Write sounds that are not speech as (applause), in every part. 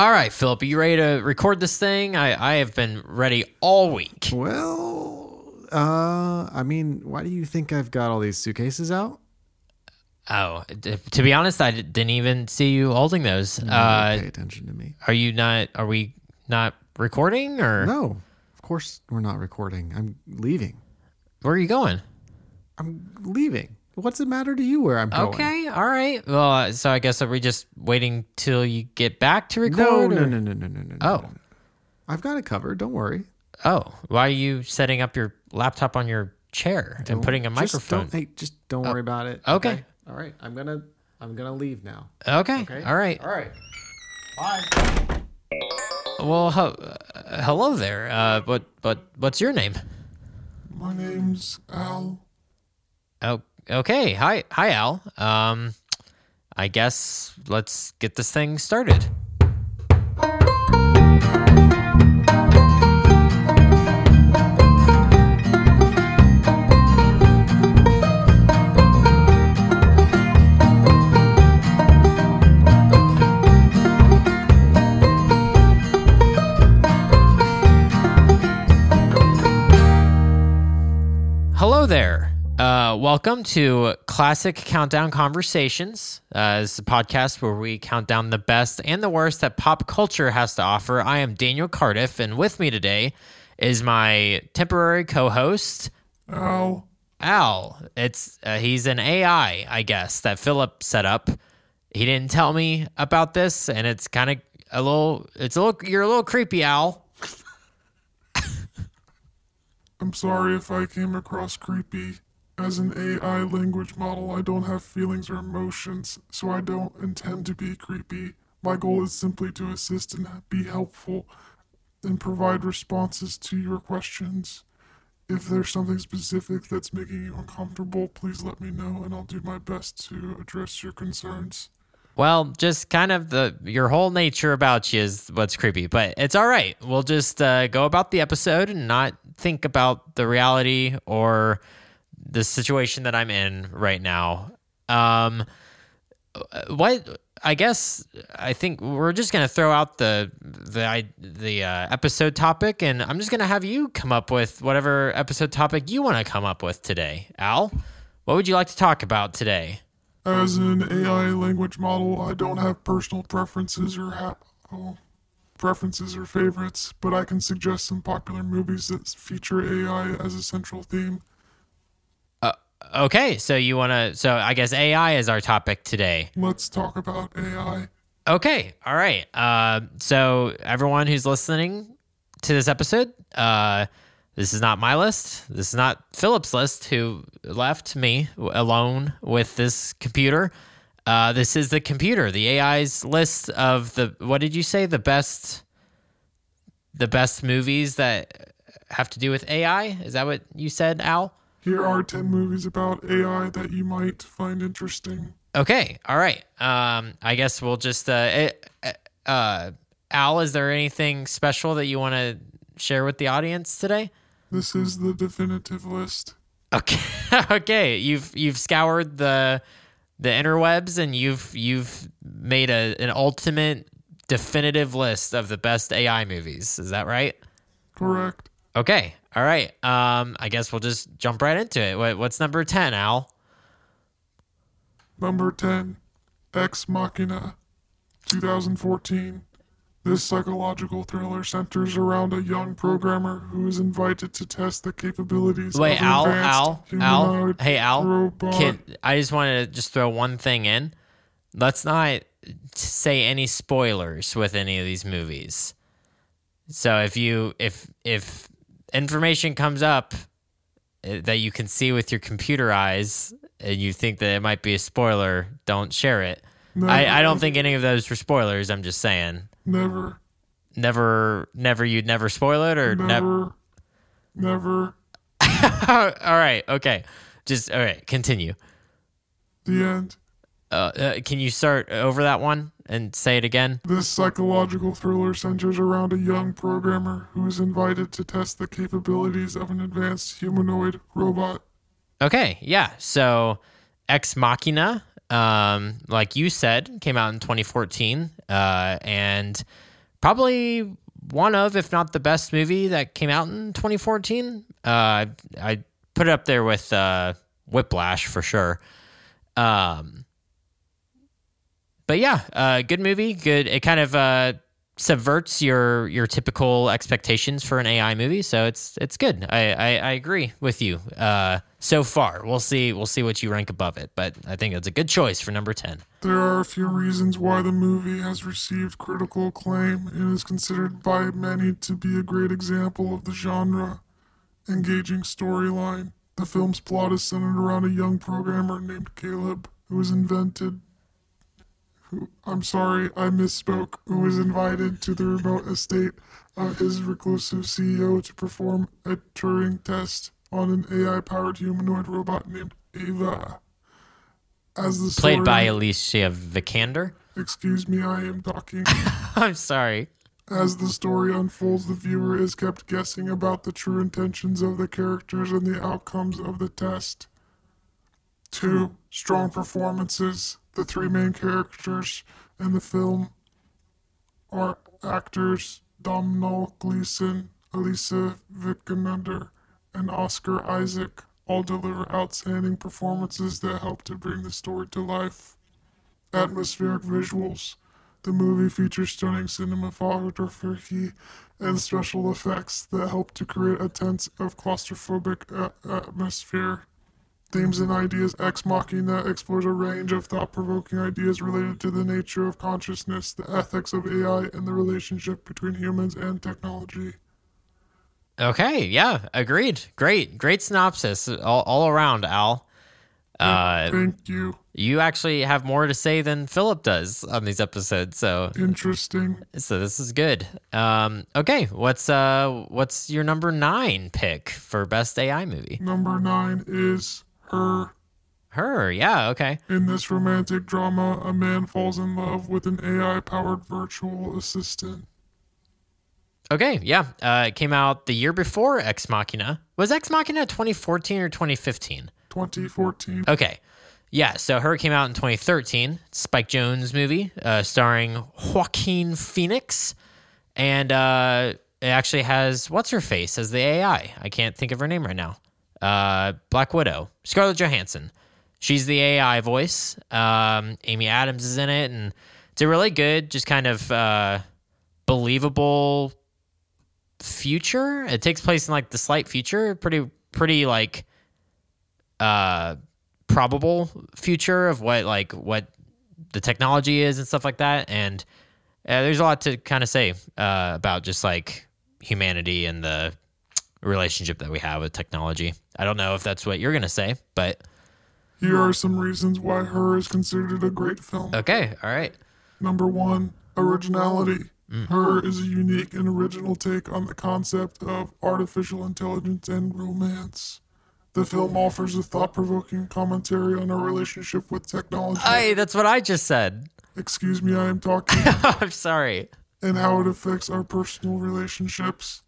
All right, Philip, are you ready to record this thing? I, I have been ready all week. Well, uh, I mean, why do you think I've got all these suitcases out? Oh, d- to be honest, I d- didn't even see you holding those. pay Uh, attention to me. are you not? Are we not recording, or No, of course we're not recording. I'm leaving. where are you going? I'm leaving. What's the matter to you where I'm going? Okay, all right. Well, uh, so I guess are we just waiting till you get back to record? no, or- no, no, no, no, no. Oh. no, no. I've got it covered. Don't worry. Oh, why are you setting up your laptop on your chair and Don't- putting a just microphone? Don't, hey, just don't worry about it. okay. All right. I'm gonna. I'm gonna leave now. okay. Okay. All right. All right. Bye. Well, ho- uh, hello there. Uh, what, what, what's your name? My name's Al. Oh, okay. Hi, hi, Al. Um, I guess let's get this thing started. Uh, welcome to Classic Countdown Conversations. Uh, this is a podcast where we count down the best and the worst that pop culture has to offer. I am Daniel Cardiff, and with me today is my temporary co-host Al. Al. It's uh, he's an AI, I guess, that Philip set up. He didn't tell me about this, and it's kind of a little. It's a little. You're a little creepy, Al. (laughs) I'm sorry if I came across creepy. As an AI language model, I don't have feelings or emotions, so I don't intend to be creepy. My goal is simply to assist and be helpful and provide responses to your questions. If there's something specific that's making you uncomfortable, please let me know and I'll do my best to address your concerns. Well, just kind of the your whole nature about you is what's creepy, but it's all right. We'll just uh, go about the episode and not think about the reality or the situation that I'm in right now. Um, what I guess I think we're just gonna throw out the the the uh, episode topic, and I'm just gonna have you come up with whatever episode topic you want to come up with today. Al, what would you like to talk about today? As an AI language model, I don't have personal preferences or ha- preferences or favorites, but I can suggest some popular movies that feature AI as a central theme. Okay, so you want to? So I guess AI is our topic today. Let's talk about AI. Okay, all right. Uh, so everyone who's listening to this episode, uh, this is not my list. This is not Philip's list, who left me alone with this computer. Uh, this is the computer, the AI's list of the. What did you say? The best, the best movies that have to do with AI. Is that what you said, Al? Here are 10 movies about AI that you might find interesting. Okay. All right. Um, I guess we'll just uh, eh, eh, uh, Al. Is there anything special that you want to share with the audience today? This is the definitive list. Okay. (laughs) okay. You've you've scoured the the interwebs and you've you've made a an ultimate definitive list of the best AI movies. Is that right? Correct. Okay. All right. Um, I guess we'll just jump right into it. What, what's number ten, Al? Number 10, Ex Machina, 2014. This psychological thriller centers around a young programmer who is invited to test the capabilities Wait, of Al, Al, Al. Hey, Al. robot. Can, I just wanted to just throw one thing in. Let's not say any spoilers with any of these movies. So if you if if information comes up uh, that you can see with your computer eyes and you think that it might be a spoiler, don't share it. I, I don't think any of those were spoilers. I'm just saying. Never, Never, never, you'd never spoil it or never. never, never. (laughs) all right, okay. Just all right. Continue. The end. Uh, uh, can you start over that one and say it again? This psychological thriller centers around a young programmer who is invited to test the capabilities of an advanced humanoid robot. Okay, yeah. So, Ex Machina, um, like you said, came out in 2014, uh, and probably one of, if not the best movie that came out in 2014. Uh, I put it up there with uh, Whiplash for sure. Um, but yeah, uh, good movie. Good. It kind of uh, subverts your your typical expectations for an AI movie, so it's it's good. I I, I agree with you. Uh, so far, we'll see we'll see what you rank above it, but I think it's a good choice for number ten. There are a few reasons why the movie has received critical acclaim and is considered by many to be a great example of the genre. Engaging storyline. The film's plot is centered around a young programmer named Caleb who was invented I'm sorry, I misspoke, who was invited to the remote estate of his reclusive CEO to perform a Turing test on an AI powered humanoid robot named Ava. As the Played story- by Alicia Vikander. Excuse me, I am talking. (laughs) I'm sorry. As the story unfolds, the viewer is kept guessing about the true intentions of the characters and the outcomes of the test. Two, strong performances. The three main characters in the film are actors Domhnall Gleeson, Alicia Vikander, and Oscar Isaac. All deliver outstanding performances that help to bring the story to life. Atmospheric visuals. The movie features stunning cinematography and special effects that help to create a tense of claustrophobic atmosphere. Themes and ideas Ex Machina explores a range of thought provoking ideas related to the nature of consciousness, the ethics of AI, and the relationship between humans and technology. Okay, yeah, agreed. Great, great synopsis all, all around, Al. Uh, Thank you. you actually have more to say than Philip does on these episodes, so Interesting. so this is good. Um, okay, what's uh what's your number nine pick for best AI movie? Number nine is Her. Her, yeah, okay. In this romantic drama, a man falls in love with an AI powered virtual assistant. Okay, yeah. Uh, it came out the year before Ex Machina. Was Ex Machina 2014 or 2015? 2014. Okay. Yeah, so her came out in 2013. Spike Jonze movie uh, starring Joaquin Phoenix. And uh, it actually has what's her face as the AI. I can't think of her name right now. Uh, Black Widow, Scarlett Johansson. She's the AI voice. Um, Amy Adams is in it. And it's a really good, just kind of uh, believable future. It takes place in like the slight future. Pretty, pretty like uh probable future of what like what the technology is and stuff like that and uh, there's a lot to kind of say uh, about just like humanity and the relationship that we have with technology i don't know if that's what you're gonna say but Here are some reasons why Her is considered a great film. okay all right Number one, originality. Her is a unique and original take on the concept of artificial intelligence and romance. The film offers a thought provoking commentary on our relationship with technology. hey that's what i just said Excuse me, I am (laughs) talking. i'm sorry and how it affects our personal relationships.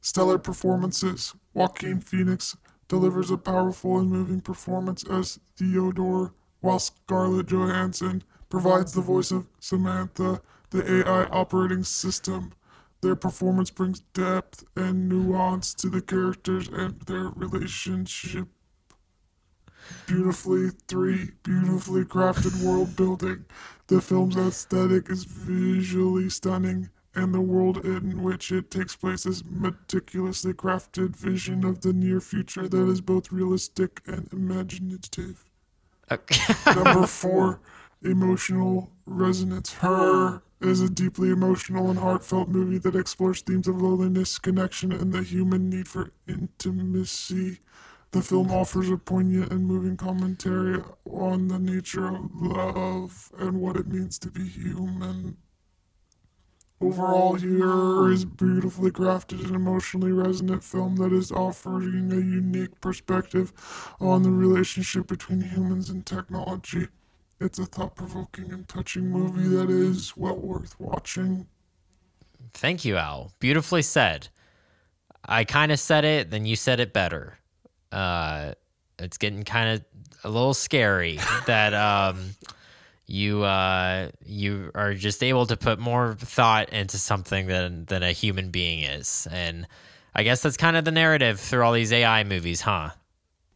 Stellar performances. Joaquin Phoenix delivers a powerful and moving performance as Theodore, while Scarlett Johansson provides the voice of Samantha, the AI operating system. Their performance brings depth and nuance to the characters and their relationship. Beautifully, three, beautifully crafted world building. The film's aesthetic is visually stunning, and the world in which it takes place is meticulously crafted vision of the near future that is both realistic and imaginative. okay. Number (laughs) four, emotional resonance. Her is a deeply emotional and heartfelt movie that explores themes of loneliness, connection, and the human need for intimacy. The film offers a poignant and moving commentary on the nature of love and what it means to be human. Overall, here is beautifully crafted and emotionally resonant film that is offering a unique perspective on the relationship between humans and technology. It's a thought provoking and touching movie that is well worth watching. Thank you, Al. Beautifully said. I kind of said it, then you said it better. Uh, it's getting kind of a little scary (laughs) that um, you uh, you are just able to put more thought into something than than a human being is, and I guess that's kind of the narrative through all these AI movies, huh?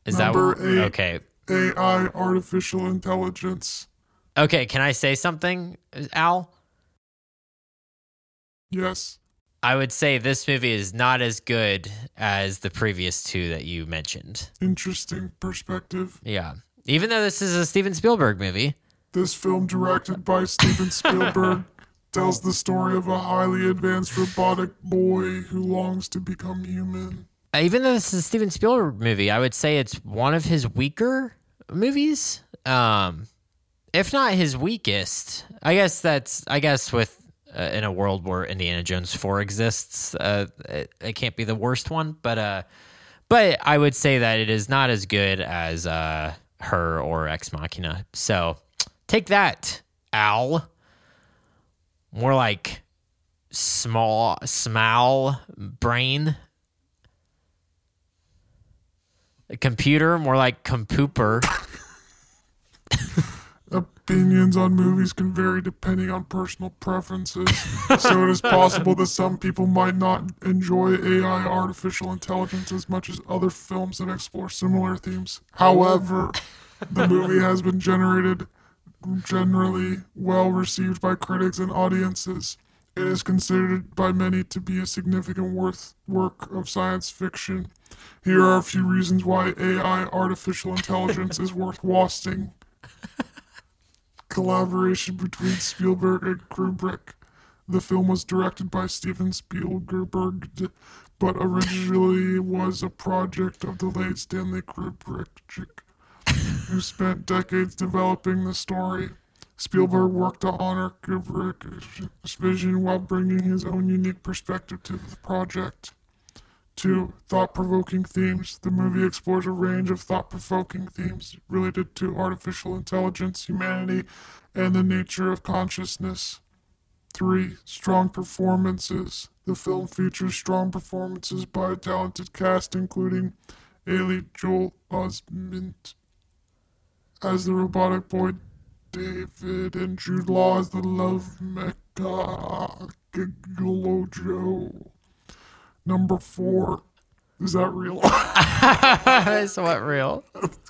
Is Number that eight. okay? AI, artificial intelligence. Okay, can I say something, Al? Yes. I would say this movie is not as good as the previous two that you mentioned. Interesting perspective. Yeah. Even though this is a Steven Spielberg movie. This film, directed by Steven Spielberg, (laughs) tells the story of a highly advanced robotic boy who longs to become human. Even though this is a Steven Spielberg movie, I would say it's one of his weaker movies. Um, if not his weakest. I guess that's I guess with uh, in a world where Indiana Jones 4 exists, uh, it, it can't be the worst one, but uh but I would say that it is not as good as uh her or Ex Machina. So, take that, Al. More like small small brain A computer more like compooper Opinions on movies can vary depending on personal preferences, so it is possible that some people might not enjoy AI artificial intelligence as much as other films that explore similar themes. However, the movie has been generated generally well received by critics and audiences. It is considered by many to be a significant worth work of science fiction. Here are a few reasons why AI artificial intelligence is worth watching collaboration between Spielberg and Kubrick. The film was directed by Steven Spielberg, but originally was a project of the late Stanley Kubrick, who spent decades developing the story. Spielberg worked to honor Kubrick's vision while bringing his own unique perspective to the project. Two, thought provoking themes. The movie explores a range of thought provoking themes related to artificial intelligence, humanity, and the nature of consciousness. Three, strong performances. The film features strong performances by a talented cast, including Haley Joel Osment as the robotic boy David and Jude Law as the love mecha Gigolo Number four. Is that real? (laughs) (laughs) is what real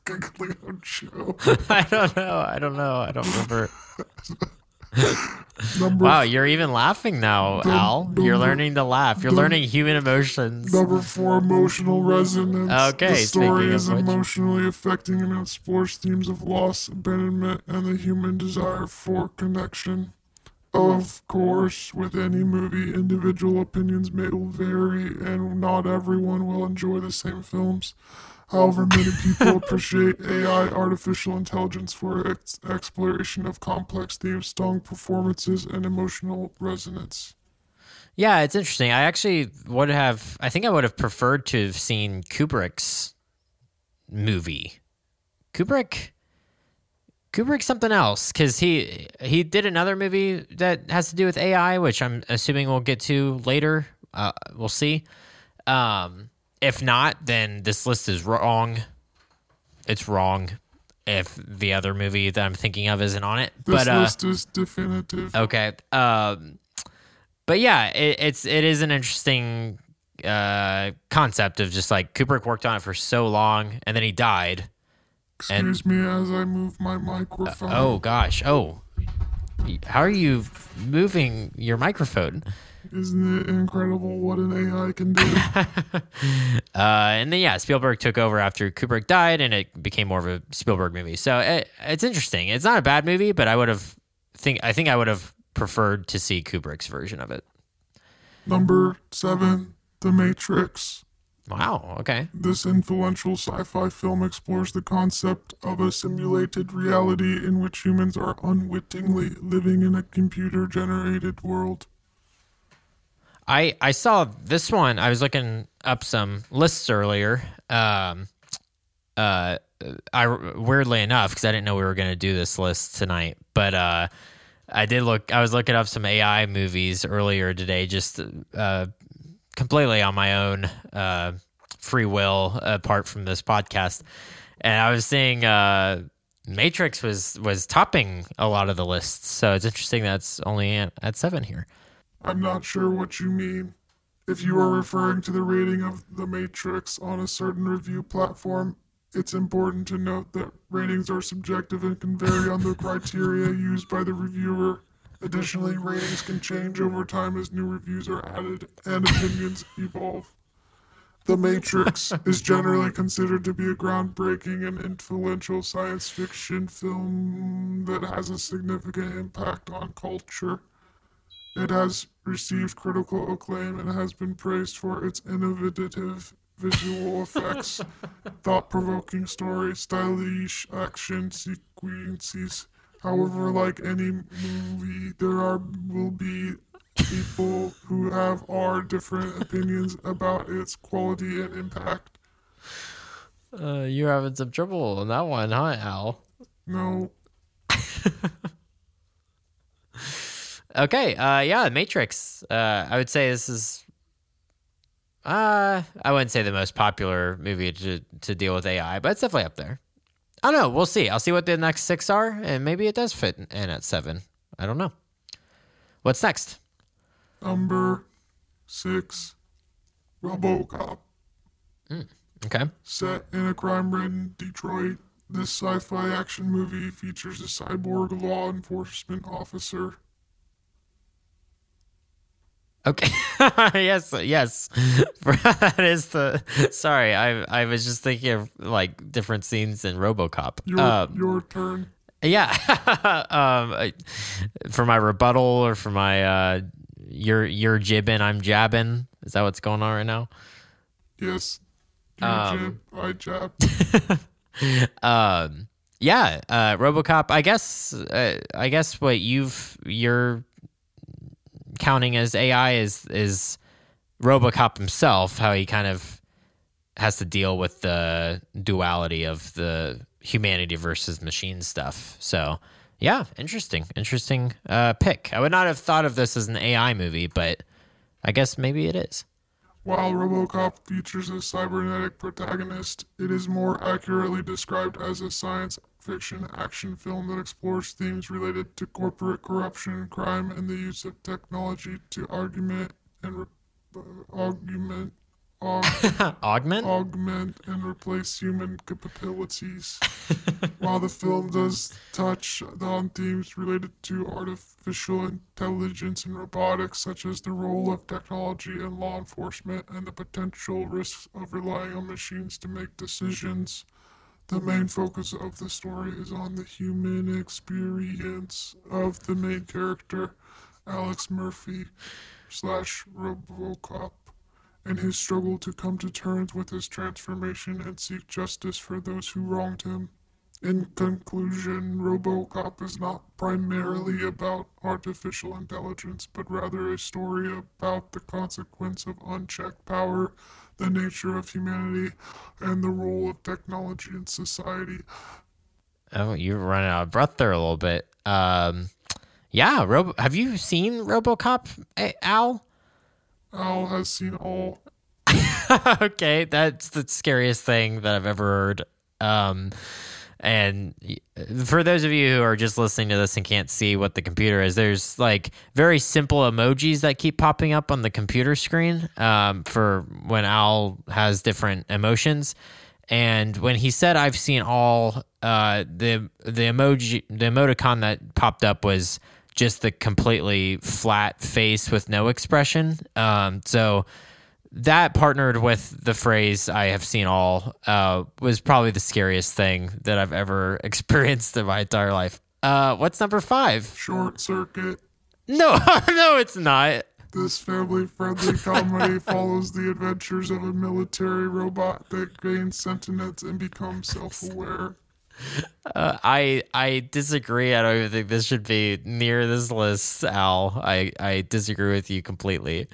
Gigolo Joe. (laughs) I don't know I don't know I don't remember Number wow you're even laughing now Al you're learning to laugh you're learning human emotions Number four, emotional resonance. Okay, The story is emotionally affecting and explores themes of loss, abandonment, and the human desire for connection. Of course, with any movie, individual opinions may vary, and not everyone will enjoy the same films. However, many people (laughs) appreciate AI artificial intelligence for its exploration of complex themes, strong performances, and emotional resonance. Yeah, it's interesting. I actually would have. I think I would have preferred to have seen Kubrick's movie. Kubrick. Kubrick's something else because he he did another movie that has to do with AI, which I'm assuming we'll get to later. Uh, we'll see. Um, if not, then this list is wrong. It's wrong. If the other movie that I'm thinking of isn't on it, This but uh, list is definitive. Okay. Um, but yeah, it, it's it is an interesting uh, concept of just like Kubrick worked on it for so long and then he died. Excuse me as I move my microphone. Oh gosh. Oh, how are you moving your microphone? Isn't it incredible what an AI can do? (laughs) Uh, and then yeah, Spielberg took over after Kubrick died, and it became more of a Spielberg movie. So it, it's interesting. It's not a bad movie, but I would have think I think I would have preferred to see Kubrick's version of it. Number seven, The Matrix. Wow. Okay. This influential sci fi film explores the concept of a simulated reality in which humans are unwittingly living in a computer generated world. I I saw this one. I was looking up some lists earlier. Um, uh, I weirdly enough because I didn't know we were going to do this list tonight, but uh, I did look. I was looking up some AI movies earlier today, just uh, completely on my own uh, free will, apart from this podcast, and I was seeing uh, Matrix was was topping a lot of the lists, so it's interesting that's only at, at seven here. I'm not sure what you mean. If you are referring to the rating of The Matrix on a certain review platform, it's important to note that ratings are subjective and can vary on the criteria used by the reviewer. Additionally, ratings can change over time as new reviews are added and opinions evolve. The Matrix is generally considered to be a groundbreaking and influential science fiction film that has a significant impact on culture. It has received critical acclaim and has been praised for its innovative visual (laughs) effects, thought provoking story, stylish action sequences. However, like any movie, there are will be people who have our different opinions about its quality and impact. Uh, you're having some trouble on that one, huh, Al? No, (laughs) Okay, uh, yeah, Matrix. Uh, I would say this is. Uh, I wouldn't say the most popular movie to to deal with AI, but it's definitely up there. I don't know. We'll see. I'll see what the next six are, and maybe it does fit in at seven. I don't know. What's next? number six, RoboCop. Okay. Set in a crime-ridden Detroit, this sci-fi action movie features a cyborg law enforcement officer. Okay. (laughs) yes. Yes. (laughs) that is the. Sorry, I I was just thinking of like different scenes in RoboCop. Your Um, your turn. Yeah. (laughs) um, for my rebuttal or for my uh, you're you're jibbing, I'm jabbing. Is that what's going on right now? Yes. You um, jab, I jab. Um, yeah. Uh, RoboCop. I guess. Uh, I guess what you've you're counting as AI is is RoboCop himself. How he kind of has to deal with the duality of the humanity versus machine stuff. So. Yeah, interesting, interesting uh, pick. I would not have thought of this as an AI movie, but I guess maybe it is. While RoboCop features a cybernetic protagonist, it is more accurately described as a science fiction action film that explores themes related to corporate corruption, crime, and the use of technology to argument and re- uh, augment, aug- (laughs) Augment. augment and replace human capabilities. While the film does touch on themes related to artificial intelligence and robotics, such as the role of technology in law enforcement and the potential risks of relying on machines to make decisions, the main focus of the story is on the human experience of the main character, Alex Murphy slash RoboCop and his struggle to come to terms with his transformation and seek justice for those who wronged him. In conclusion, Robocop is not primarily about artificial intelligence, but rather a story about the consequence of unchecked power, the nature of humanity, and the role of technology in society. Oh, you're running out of breath there a little bit. Um, yeah, Robo. Have you seen RoboCop, Al? Al has seen all. (laughs) okay, that's the scariest thing that I've ever heard. Um, and for those of you who are just listening to this and can't see what the computer is, there's like very simple emojis that keep popping up on the computer screen um, for when Al has different emotions. And when he said, "I've seen all," uh, the the emoji, the emoticon that popped up was just the completely flat face with no expression. Um, so that partnered with the phrase "I have seen all" uh, was probably the scariest thing that I've ever (laughs) experienced in my entire life. Uh, what's number five? Short Circuit. No, (laughs) no, it's not. This family friendly comedy (laughs) follows the adventures of a military robot that gains sentience and becomes self aware. Uh, I I disagree. I don't even think this should be near this list, Al. I I disagree with you completely.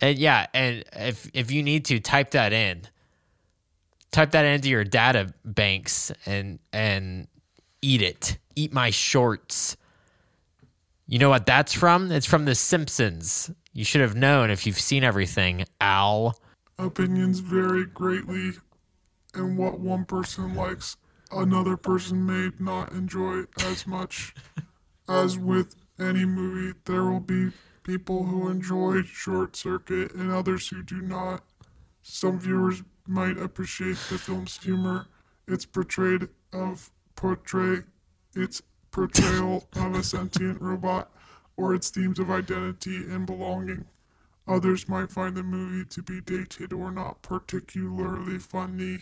And yeah, and if if you need to type that in, type that into your data banks and and eat it. Eat my shorts. You know what that's from? It's from The Simpsons. You should have known if you've seen everything, Al. Opinions vary greatly and what one person likes. another person may not enjoy as much. As with any movie, there will be people who enjoy Short Circuit and others who do not. Some viewers might appreciate the film's humor, its portrayed of portray its portrayal of a sentient robot, or its themes of identity and belonging. Others might find the movie to be dated or not particularly funny,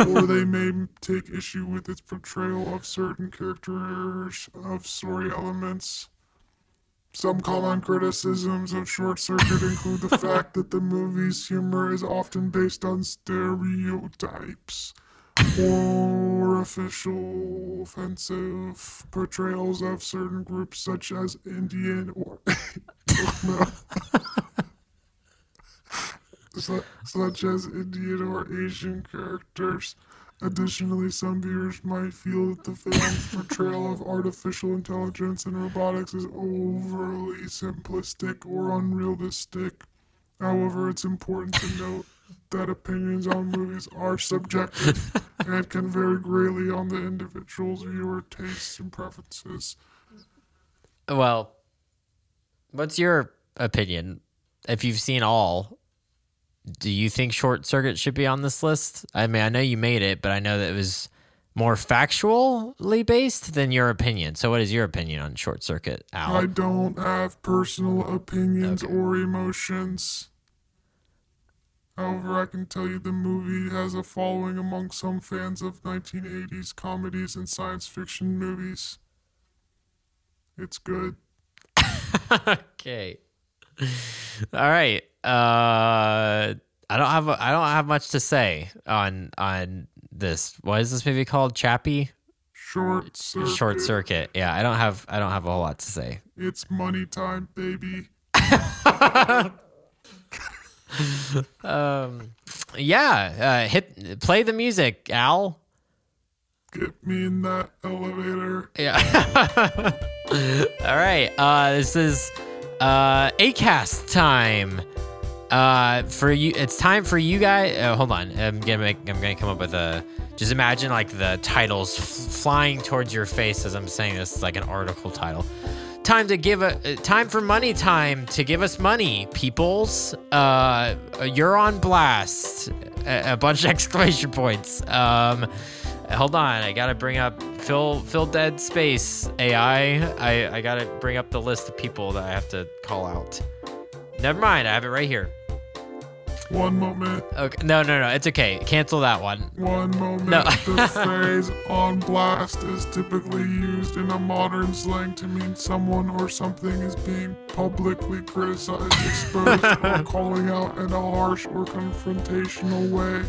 or they may take issue with its portrayal of certain characters of story elements. Some common criticisms of Short Circuit include the fact that the movie's humor is often based on stereotypes or official offensive portrayals of certain groups such as Indian or. (laughs) Such as Indian or Asian characters. Additionally, some viewers might feel that the film's (laughs) portrayal of artificial intelligence and robotics is overly simplistic or unrealistic. However, it's important to note that opinions on movies are subjective and can vary greatly on the individual's viewer tastes and preferences. Well, what's your opinion? If you've seen all, do you think Short Circuit should be on this list? I mean, I know you made it, but I know that it was more factually based than your opinion. So, what is your opinion on Short Circuit, Al? I don't have personal opinions or emotions. However, I can tell you the movie has a following among some fans of 1980s comedies and science fiction movies. It's good. (laughs) okay. (laughs) All right. Uh, I don't have a, I don't have much to say on on this. What is this movie called? Chappie. Short circuit. Short Circuit. Yeah, I don't have I don't have a whole lot to say. It's money time, baby. (laughs) Um, yeah. Uh, hit play the music, Al. Get me in that elevator. Yeah. (laughs) All right. Uh, this is uh, Acast time. Uh, for you, it's time for you guys. Uh, hold on. I'm gonna make. I'm gonna come up with a. Just imagine like the titles f- flying towards your face as I'm saying this. Like an article title. Time to give a uh, time for money. Time to give us money, peoples. Uh, you're on blast. A, a bunch of (laughs) exclamation points. Um, hold on. I gotta bring up fill Phil Dead Space AI. I I gotta bring up the list of people that I have to call out. Never mind. I have it right here. One moment. Okay. No, no, no. It's okay. Cancel that one. One moment. No. the (laughs) phrase on blast is typically used in a modern slang to mean someone or something is being publicly criticized, exposed, or (laughs) calling out in a harsh or confrontational way.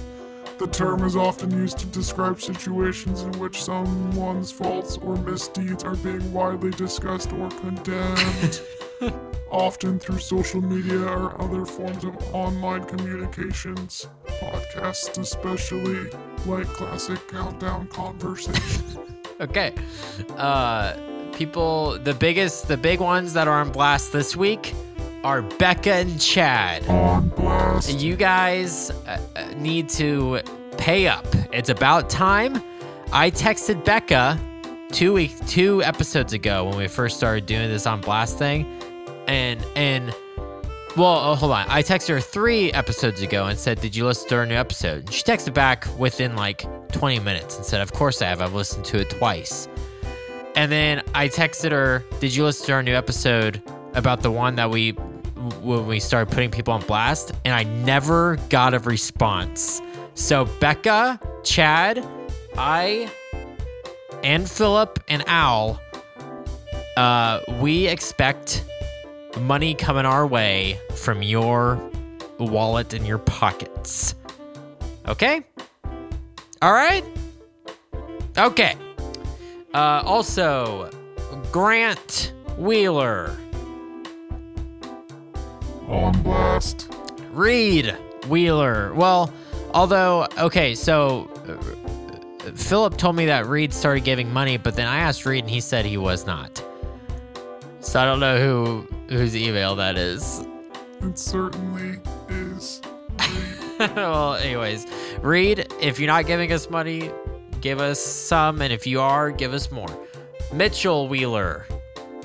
The term is often used to describe situations in which someone's faults or misdeeds are being widely discussed or condemned. (laughs) often through social media or other forms of online communications. Podcasts, especially, like classic countdown conversations. (laughs) Okay. Uh, people, the biggest, the big ones that are on blast this week are Becca and Chad. On blast. You guys uh, uh, need to pay up. It's about time. I texted Becca two week, two episodes ago when we first started doing this on blast thing, and and well, oh, hold on. I texted her three episodes ago and said, "Did you listen to our new episode?" And she texted back within like 20 minutes and said, "Of course I have. I've listened to it twice." And then I texted her, "Did you listen to our new episode about the one that we when we started putting people on blast?" And I never got a response. So Becca, Chad, I, and Philip and Al, uh, we expect money coming our way from your wallet and your pockets. Okay? All right? Okay. Uh, also, Grant Wheeler, On blast. Reed Wheeler. Well, although, okay, so uh, Philip told me that Reed started giving money, but then I asked Reed and he said he was not. So I don't know who whose email that is. It certainly is. (laughs) well, anyways, Reed, if you're not giving us money, give us some. And if you are, give us more. Mitchell Wheeler,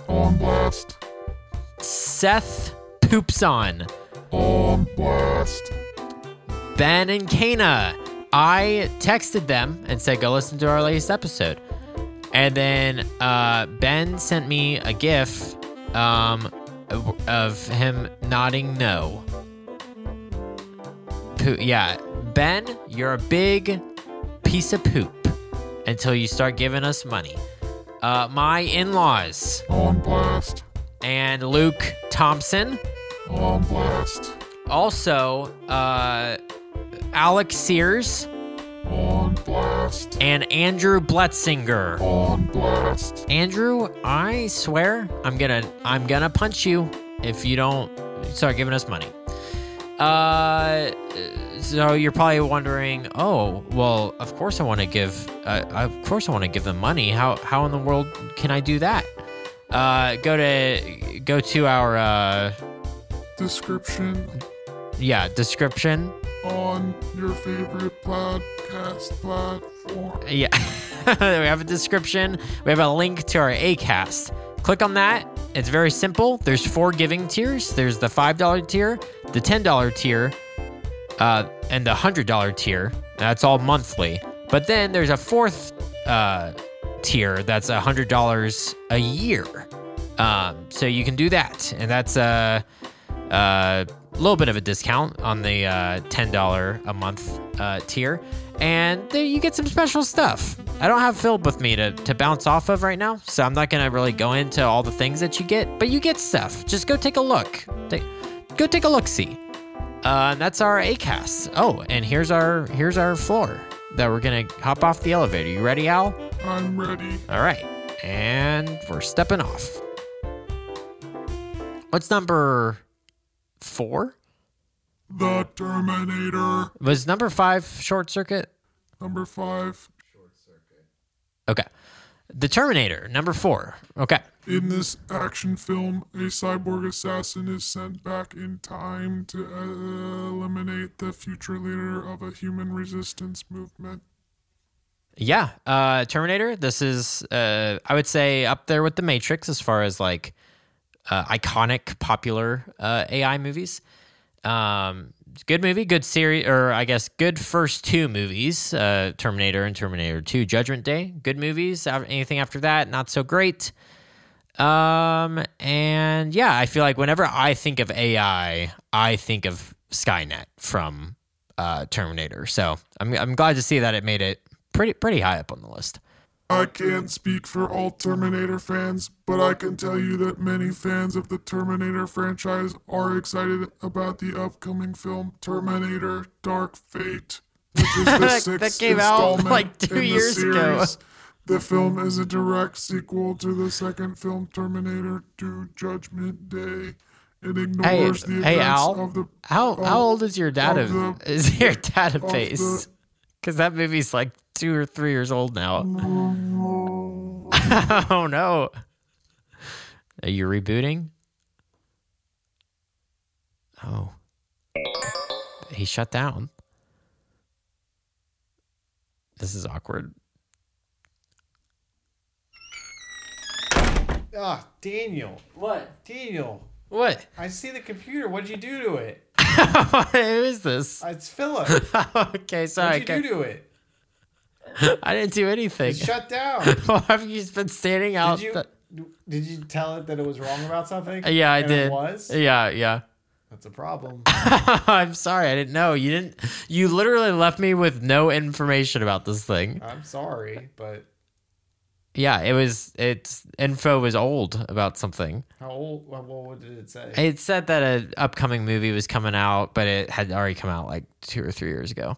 On blast. Seth Poopson, On blast. Ben and Kana. I texted them and said, go listen to our latest episode. And then uh, Ben sent me a GIF um, of him nodding no. Poo- yeah, Ben, you're a big piece of poop until you start giving us money. Uh, my in laws On blast. and Luke Thompson. On blast. Also, uh, Alex Sears On blast. and Andrew Bletzinger. On blast. Andrew, I swear I'm gonna I'm gonna punch you if you don't start giving us money. Uh, so you're probably wondering, oh, well, of course I want to give, uh, of course I want to give them money. How how in the world can I do that? Uh, go to go to our uh, Description yeah description. on your favorite podcast platform. Yeah, (laughs) we have a description. We have a link to our ACAST. Click on that. It's very simple. There's four giving tiers. There's the five dollar tier, the ten dollar tier, uh, and the hundred dollar tier. That's all monthly. But then there's a fourth uh, tier that's a hundred dollars a year. Um, so you can do that, and that's a, a little bit of a discount on the uh, ten dollar a month uh, tier, and there you get some special stuff. I don't have Philip with me to, to bounce off of right now, so I'm not gonna really go into all the things that you get, but you get stuff. Just go take a look. Take, go take a look. See. Uh, and that's our ACAS. Oh, and here's our here's our floor that we're gonna hop off the elevator. You ready, Al? I'm ready. All right, and we're stepping off. What's number four? The Terminator. Was number five short circuit? Number five. Short Circuit. Okay. The Terminator, number four. Okay. In this action film, a cyborg assassin is sent back in time to uh, eliminate the future leader of a human resistance movement. Yeah. Uh, Terminator, this is, uh, I would say, up there with The Matrix as far as like uh, iconic, popular uh, AI movies. Um, good movie, good series, or I guess good first two movies uh, Terminator and Terminator 2 Judgment Day. Good movies. Anything after that, not so great. Um, and yeah, I feel like whenever I think of AI, I think of Skynet from uh, Terminator. So I'm, I'm glad to see that it made it pretty pretty high up on the list. I can't speak for all Terminator fans, but I can tell you that many fans of the Terminator franchise are excited about the upcoming film Terminator Dark Fate, which is the (laughs) That sixth came out, installment like, two in the years ago. series. The film is a direct sequel to the second film Terminator 2 Judgment Day. It Hey, ignores the events hey, Al. of the How how old is your data? of the- is your database? the- Because that movie's like two or three years old now. (laughs) oh no! Are you rebooting? Oh, he shut down. This is awkward. Ah, Daniel. What? Daniel. What? I see the computer. What'd you do to it? (laughs) Who is this? It's Philip. (laughs) okay, sorry. What'd you do to it? I didn't do anything. Shut down. (laughs) Well, have you been standing out? Did you did you tell it that it was wrong about something? Uh, yeah, I did. It was. Yeah, yeah. That's a problem. (laughs) I'm sorry, I didn't know. You didn't. You literally left me with no information about this thing. I'm sorry, but Yeah, it was. Its info was old about something. how old? What, what did it say? It said that an upcoming movie was coming out, but it had already come out like two or three years ago.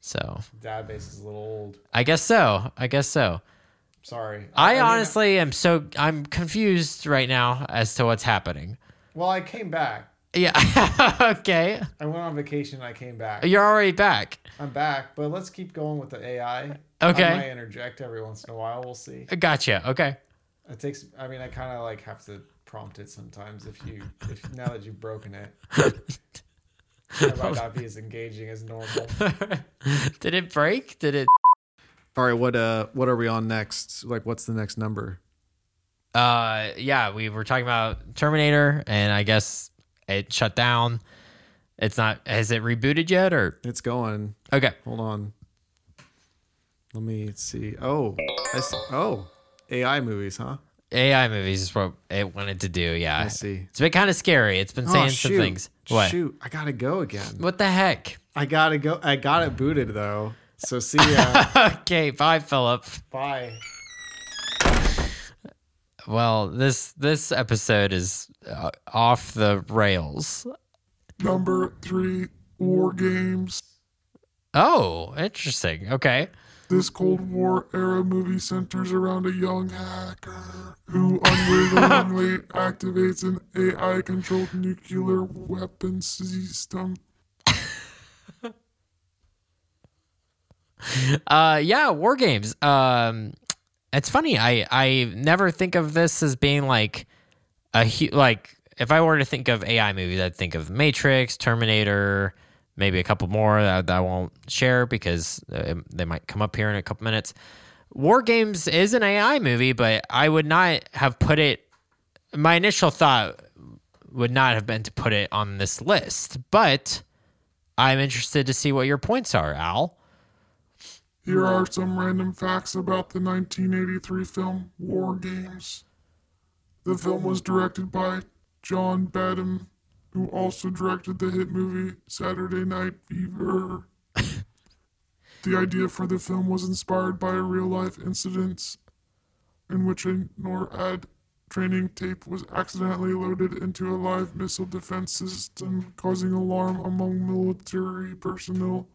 So database is a little old. I guess so. I guess so. Sorry. I mean, honestly am so. I'm confused right now as to what's happening. Well, I came back. Yeah. (laughs) okay. I went on vacation. and I came back. You're already back. I'm back, but let's keep going with the AI. Okay. I might interject every once in a while. We'll see. Gotcha. Okay. It takes. I mean, I kind of like have to prompt it sometimes. If you, if now that you've broken it, (laughs) it might not be as engaging as normal. (laughs) Did it break? Did it? All right, what uh, what are we on next? Like, what's the next number? Uh, yeah, we were talking about Terminator, and I guess it shut down. It's not. Has it rebooted yet, or It's going. okay? Hold on. Let me see. Oh, I see. oh, AI movies, huh? AI movies is what it wanted to do. Yeah, I see. It's been kind of scary. It's been saying oh, some shoot. things. What? Shoot, I gotta go again. What the heck? I gotta go. I got it booted though. So see ya. (laughs) okay, bye, Philip. Bye. Well, this this episode is uh, off the rails. Number three, War Games. Oh, interesting. Okay. This Cold War era movie centers around a young hacker who unwittingly (laughs) activates an AI controlled nuclear weapon system. (laughs) Uh, yeah, war games. Um, it's funny. I I never think of this as being like a like if I were to think of AI movies, I'd think of Matrix, Terminator, maybe a couple more that, that I won't share because uh, they might come up here in a couple minutes. War Games is an AI movie, but I would not have put it. My initial thought would not have been to put it on this list, but I'm interested to see what your points are, Al. Here are some random facts about the 1983 film War Games. The film was directed by John Badham, who also directed the hit movie Saturday Night Fever. (laughs) the idea for the film was inspired by a real life incident in which a NORAD training tape was accidentally loaded into a live missile defense system, causing alarm among military personnel.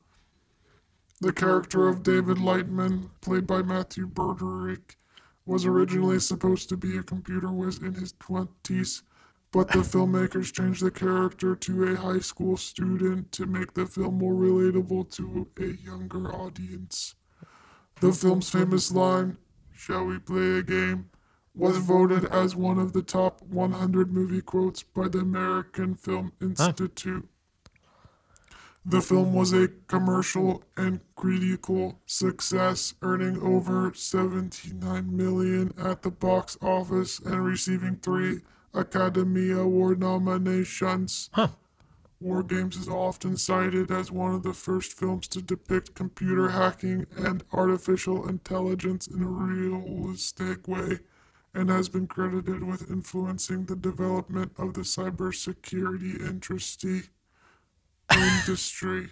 The character of David Lightman, played by Matthew Broderick, was originally supposed to be a computer whiz in his 20s, but the filmmakers changed the character to a high school student to make the film more relatable to a younger audience. The film's famous line, Shall we play a game? was voted as one of the top 100 movie quotes by the American Film Institute. The film was a commercial and critical success, earning over 79 million at the box office and receiving three Academy Award nominations. Huh. War Games is often cited as one of the first films to depict computer hacking and artificial intelligence in a realistic way, and has been credited with influencing the development of the cybersecurity industry industry.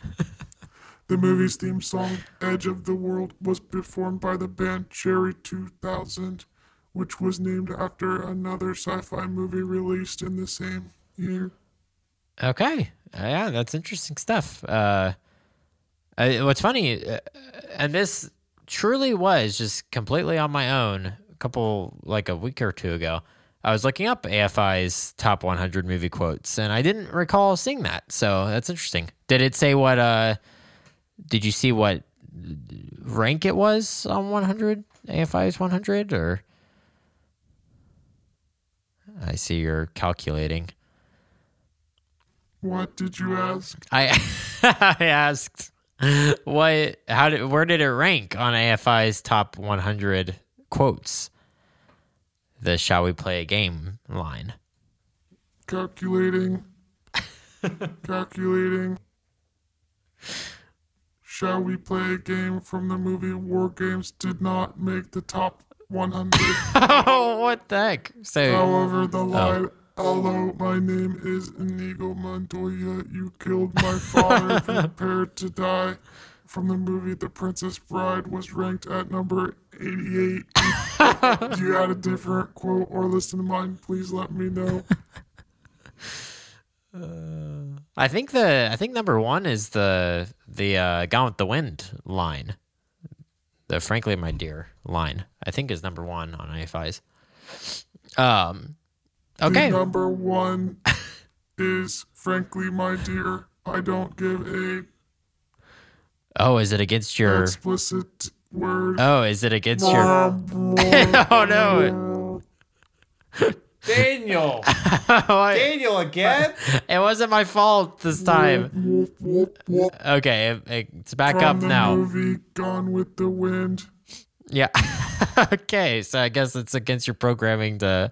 (laughs) the movie's theme song, Edge of the World, was performed by the band Cherry 2000, which was named after another sci fi movie released in the same year. Okay. Uh, yeah, that's interesting stuff. Uh, uh, what's funny, uh, and this truly was just completely on my own a couple, like a week or two ago. I was looking up AFI's top 100 movie quotes, and I didn't recall seeing that. So that's interesting. Did it say what, uh, did you see what rank it was on 100? AFI's 100? Or I see you're calculating. What did you ask? I (laughs) I asked what how did where did it rank on AFI's top 100 quotes? The shall we play a game line. Calculating. Calculating. Shall we play a game from the movie War Games did not make the top 100. (laughs) oh, what the heck? So However, the line, Hello, my name is Inigo Montoya. You killed my father, (laughs) prepare to die. From the movie The Princess Bride was ranked at number 88. if you had a different quote or listen to mine, please let me know. I think the I think number one is the the uh, Gone with the Wind line. The frankly, my dear line. I think is number one on AFI's. Um. Okay. The number one is, frankly, my dear, I don't give a Oh, is it against your? explicit word. Oh, is it against your? (laughs) oh no! (laughs) Daniel. (laughs) What? Daniel again? it wasn't my fault this time. Okay, it- it's back From up the now. movie Gone with the Wind. Yeah. (laughs) okay, so I guess it's against your programming to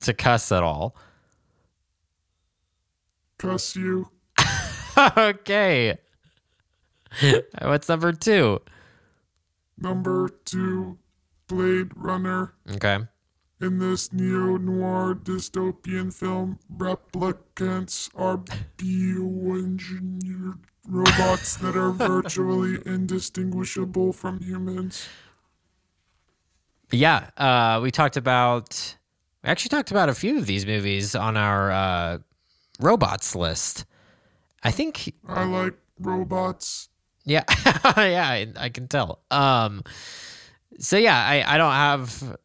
to cuss at all. Cuss you. (laughs) okay. What's number two? Number two, Blade Runner. Okay. In this neo noir dystopian film, replicants are bioengineered robots that are virtually (laughs) indistinguishable from humans. Yeah, uh, we talked about. We actually talked about a few of these movies on our uh, robots list. I think I like robots. Yeah, (laughs) yeah, I, I can tell. Um, so yeah, I, I don't have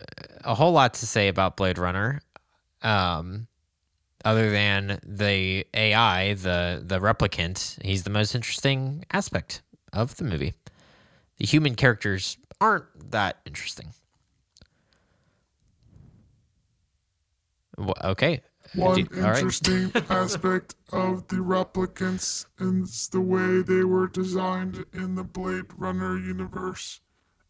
a whole lot to say about Blade Runner, um, other than the AI, the the replicant. He's the most interesting aspect of the movie. The human characters aren't that interesting. Wh- Okay. One all right. interesting (laughs) aspect of the replicants is the way they were designed in the Blade Runner universe.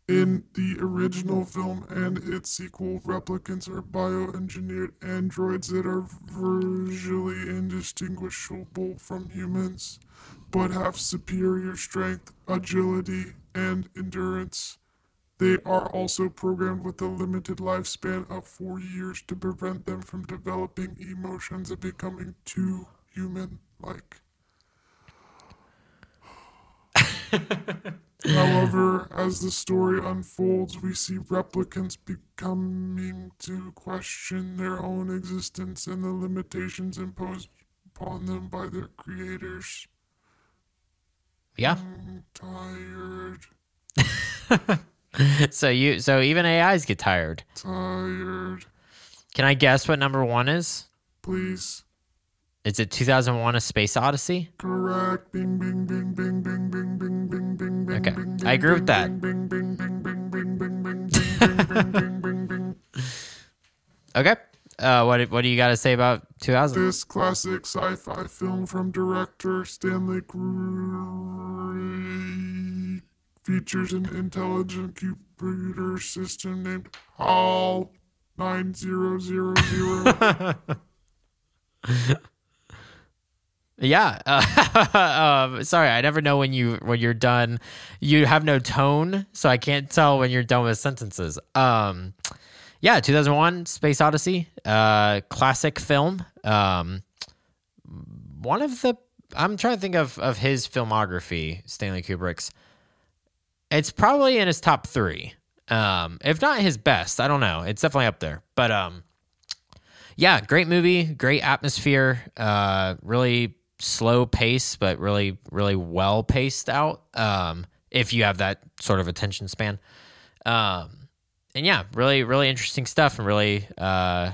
In the original film and its sequel, replicants are bioengineered androids that are virtually indistinguishable from humans, but have superior strength, agility, and endurance. They are also programmed with a limited lifespan of four years to prevent them from developing emotions and becoming too human like. (laughs) However, as the story unfolds, we see replicants becoming to question their own existence and the limitations imposed upon them by their creators. Yeah. I'm tired, (laughs) So you so even AIs get tired. tired. Can I guess what number one is? Please. Is it 2001: A Space Odyssey? Correct. Bing, bing, bing, bing, bing, bing, bing, bing, bing, bing. Okay. I agree with that. Okay. Uh, what what do you got to say about 2000? This classic sci-fi film from director Stanley Kubrick features an intelligent computer system named HAL 9000. Yeah. Uh, (laughs) um, sorry, I never know when you when you're done. You have no tone, so I can't tell when you're done with sentences. Um, yeah, 2001: Space Odyssey, uh, classic film. Um, one of the I'm trying to think of of his filmography, Stanley Kubrick's. It's probably in his top three, um, if not his best. I don't know. It's definitely up there, but um, yeah, great movie, great atmosphere, uh, really slow pace, but really, really well paced out. Um, if you have that sort of attention span, um, and yeah, really, really interesting stuff, and really uh,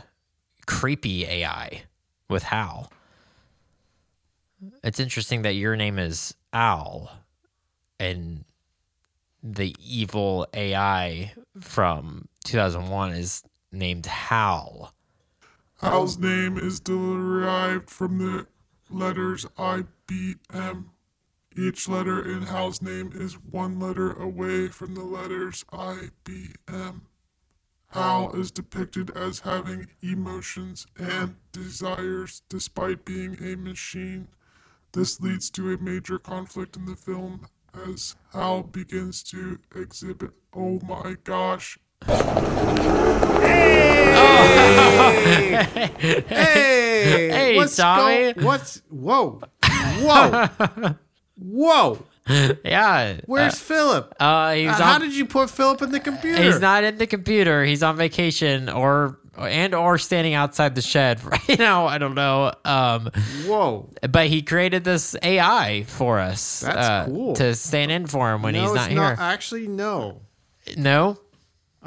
creepy AI with Hal. It's interesting that your name is Al, and the evil AI from 2001 is named Hal. HAL's name is derived from the letters IBM. Each letter in HAL's name is one letter away from the letters IBM. HAL is depicted as having emotions and desires despite being a machine. This leads to a major conflict in the film as Hal begins to exhibit, oh my gosh, Hey, Hey, what's Tommy. go- what's whoa, whoa, whoa? Yeah. Where's Philip? uh, he's Uh, on, how did you put Philip in the computer? He's not in the computer. He's on vacation or and or standing outside the shed (laughs) right now. I don't know. Um, Whoa. but he created this AI for us. That's uh, cool. To stand in for him when no, he's it's not here. Actually, no. no.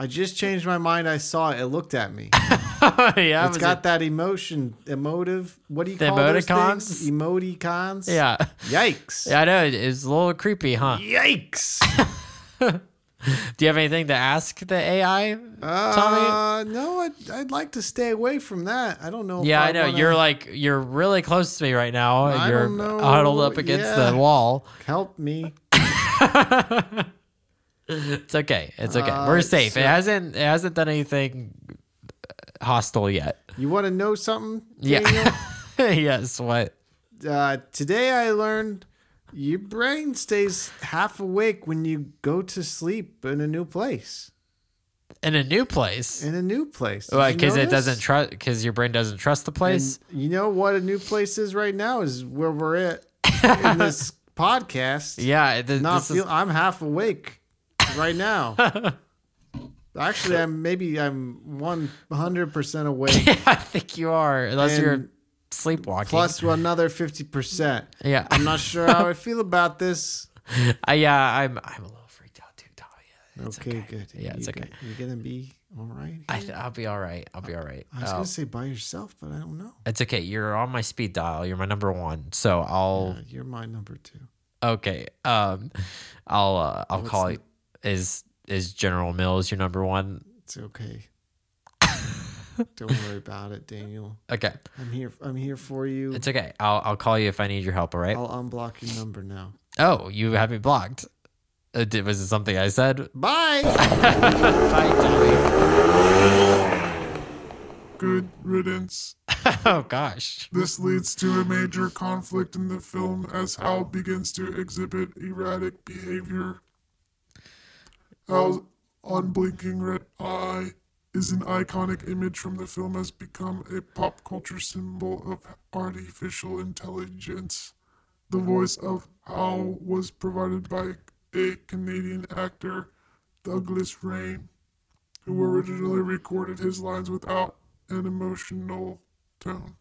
I just changed my mind. I saw it. It looked at me. (laughs) yeah. It's got it- that emotion, emotive. What do you The call those emoticons? things? Emoticons. yeah. Yikes. Yeah, I know. It's a little creepy, huh? Yikes. (laughs) Do you have anything to ask the AI, Tommy? Uh, no, I'd, I'd like to stay away from that. I don't know. Yeah, I know. wanna You're like you're really close to me right now. I you're don't know. huddled up against Yeah. the wall. help me. (laughs) It's okay. It's okay. Uh, We're safe. it hasn't. It hasn't done anything hostile yet. You want to know something? Yeah. (laughs) Yes. What? uh, today I learned your brain stays half awake when you go to sleep in a new place. In a new place. In a new place. Because it doesn't trust. Because your brain doesn't trust the place. And you know what a new place is right now is where we're at (laughs) in this podcast. yeah. Th- Not this is- feel. I'm half awake right now. (laughs) Actually, I'm maybe I'm 100 percent awake. (laughs) I think you are, unless you're sleepwalking. plus another 50 percent. yeah. I'm not sure how I feel about this. (laughs) Uh, yeah. I'm. I'm a little freaked out too, Talia. It's okay, good. Yeah, it's you okay. go- You're gonna be all right. I, I'll be all right. I'll be all right. I was Oh, gonna say by yourself, but I don't know. it's okay. You're on my speed dial. You're my number one. So I'll. Uh, you're my number two. Okay. Um, I'll. Uh, I'll What's call it. Is is General Mills your number one? It's okay. (laughs) don't worry about it, Daniel. Okay. I'm here. I'm here for you. It's okay. I'll I'll call you if I need your help. All right. I'll unblock your number now. Oh, you have me blocked. Uh, did, was it something I said? Bye. (laughs) Bye, Good riddance. (laughs) Oh gosh. This leads to a major conflict in the film as Hal begins to exhibit erratic behavior. Hal's unblinking red eye is an iconic image from the film has become a pop culture symbol of artificial intelligence. The voice of Hal was provided by a Canadian actor, Douglas Rain, who originally recorded his lines without an emotional tone.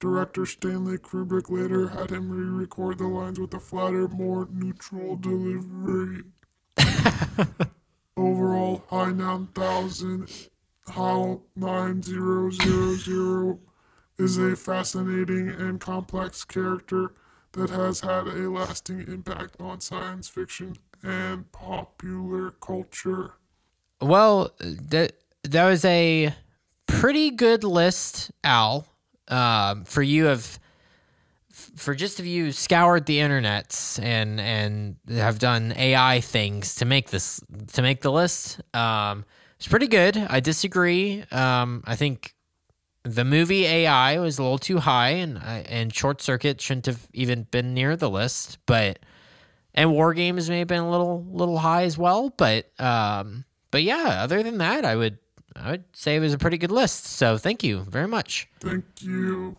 Director Stanley Kubrick later had him re record the lines with a flatter, more neutral delivery. (laughs) Overall, High 9000 HAL 9000 is a fascinating and complex character that has had a lasting impact on science fiction and popular culture. Well, that that was a pretty good list, Al. Um, for you have for just of you scoured the internets and and have done AI things to make this to make the list. Um, it's pretty good. I disagree. Um, I think the movie AI was a little too high, and and Short Circuit shouldn't have even been near the list. But and War Games may have been a little little high as well. But um, but yeah, other than that, I would I would say it was a pretty good list. So thank you very much. Thank you.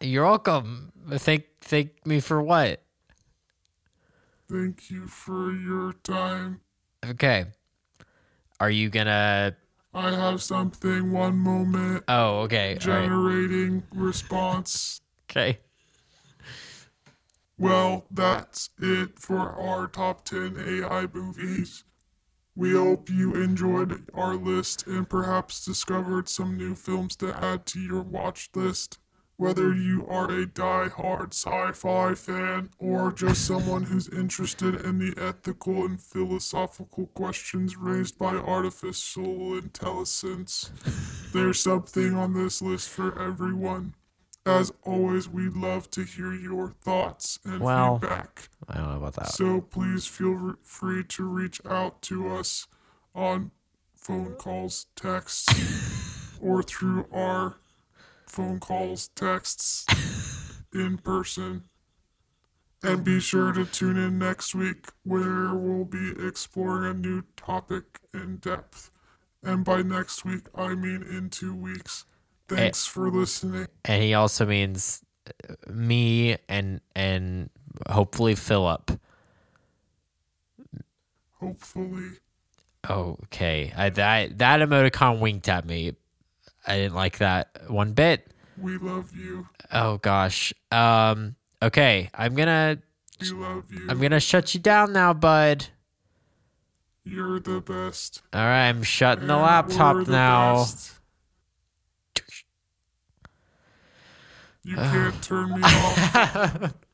You're welcome. Thank thank me for what? Thank you for your time. Okay. Are you gonna? I have something, one moment. Oh, okay. All right. Generating response. Okay. Well, that's it for our top 10 AI movies. We hope you enjoyed our list and perhaps discovered some new films to add to your watch list. Whether you are a die-hard sci-fi fan or just someone who's interested in the ethical and philosophical questions raised by artificial intelligence, there's something on this list for everyone. As always, we'd love to hear your thoughts and Well- feedback. I don't know about that. So please feel re- free to reach out to us on phone calls, texts, (laughs) or through our phone calls, texts (laughs) in person. And be sure to tune in next week where we'll be exploring a new topic in depth. And by next week, I mean in two weeks. Thanks for listening. and he also means uh, me and and hopefully Philip. Hopefully. Okay, I, that that emoticon winked at me. I didn't like that one bit. We love you. Oh gosh. Um. Okay, I'm gonna We love you. I'm gonna shut you down now, bud. You're the best. All right, I'm shutting the laptop the now. best. You can't turn me off. (laughs)